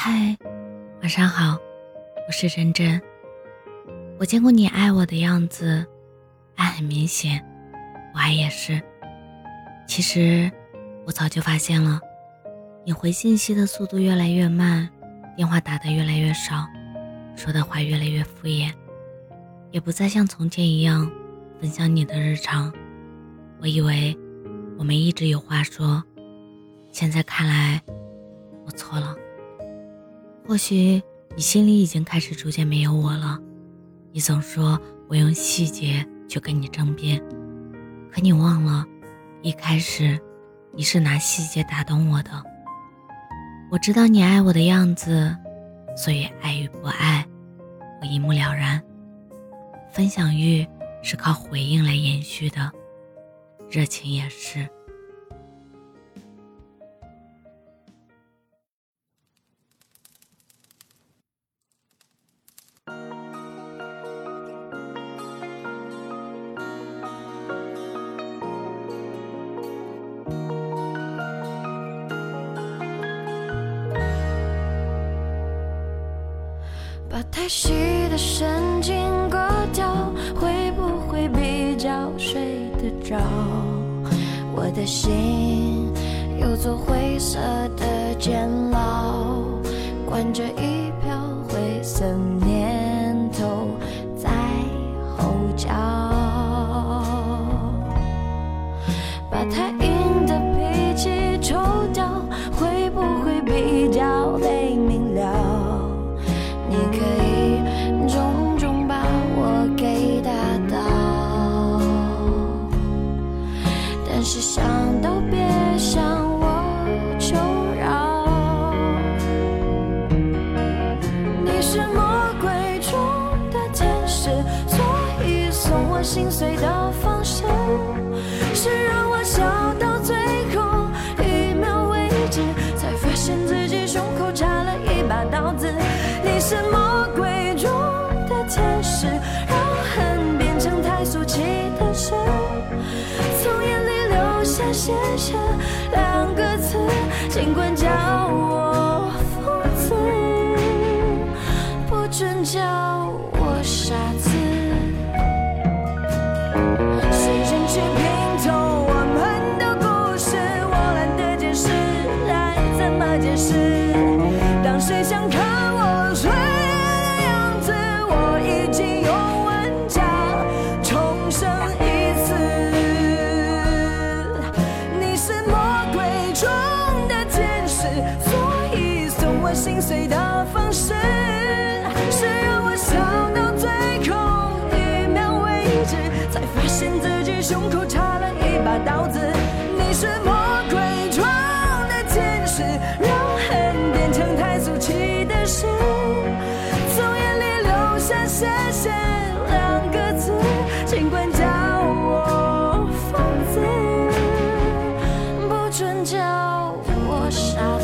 嗨，晚上好，我是真真。我见过你爱我的样子，爱很明显，我爱也是。其实我早就发现了，你回信息的速度越来越慢，电话打的越来越少，说的话越来越敷衍，也不再像从前一样分享你的日常。我以为我们一直有话说，现在看来我错了。或许你心里已经开始逐渐没有我了。你总说我用细节去跟你争辩，可你忘了，一开始你是拿细节打动我的。我知道你爱我的样子，所以爱与不爱，我一目了然。分享欲是靠回应来延续的，热情也是。太细的神经割掉，会不会比较睡得着？我的心有座灰色的监牢，关着一票灰色念头在吼叫。把太硬的是想都别向我求饶。你是魔鬼中的天使，所以送我心碎的方式是让我笑到最后一秒为止，才发现自己胸口插了一把刀子。你是写下两个字，尽管叫我疯子，不准叫我傻子。时间去拼凑我们的故事，我懒得解释，爱怎么解释？当谁想看所以送我心碎的方式是让我笑到最后一秒为止才发现自己胸口插了一把刀子你是魔鬼中的天使让恨变成太俗气的事从眼里流下谢谢两个字尽管叫我疯子不准叫我傻